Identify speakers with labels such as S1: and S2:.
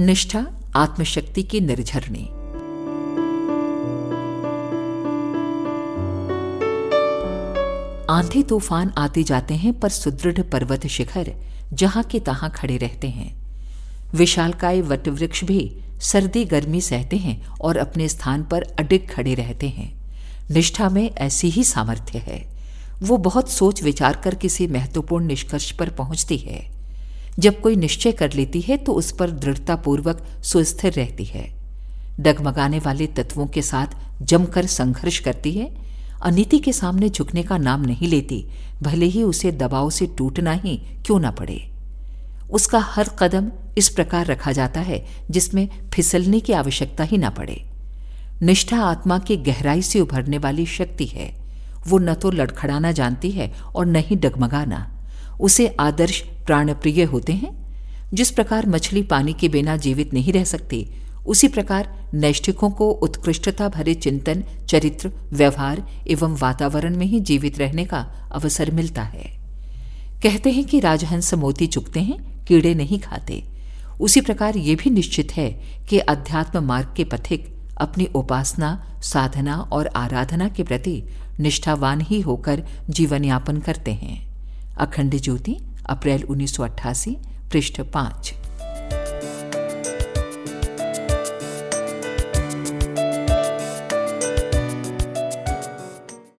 S1: निष्ठा, आत्मशक्ति की निर्झरणी। आंधी तूफ़ान आते जाते हैं पर सुदृढ़ पर्वत शिखर, जहाँ के तहां खड़े रहते हैं। विशालकाय वटवृक्ष भी सर्दी गर्मी सहते हैं और अपने स्थान पर अडिग खड़े रहते हैं। निष्ठा में ऐसी ही सामर्थ्य है। वो बहुत सोच विचार कर किसी महत्वपूर्ण निष्कर्ष पर पहुँचती है। जब कोई निश्चय कर लेती है तो उस पर दृढ़तापूर्वक सुस्थिर रहती है। डगमगाने वाले तत्वों के साथ जमकर संघर्ष करती है। अनिति के सामने झुकने का नाम नहीं लेती, भले ही उसे दबाव से टूटना ही क्यों ना पड़े। उसका हर कदम इस प्रकार रखा जाता है, जिसमें फिसलने की आवश्यकता ही ना पड़े। निष्ठा आत्मा की गहराई से उभरने वाली शक्ति है। वो न तो लड़खड़ाना जानती है और न ही डगमगाना। उसे आदर्श प्राणप्रिय होते हैं। जिस प्रकार मछली पानी के बिना जीवित नहीं रह सकती, उसी प्रकार नैष्ठिकों को उत्कृष्टता भरे चिंतन, चरित्र, व्यवहार एवं वातावरण में ही जीवित रहने का अवसर मिलता है। कहते हैं कि राजहंस मोती चुकते हैं, कीड़े नहीं खाते। उसी प्रकार ये भी निश्चित है कि अध्यात्म मार्ग के पथिक अपनी उपासना, साधना और आराधना के प्रति निष्ठावान ही होकर जीवन यापन करते हैं। अखंड ज्योति अप्रैल 1988 पृष्ठ पाँच।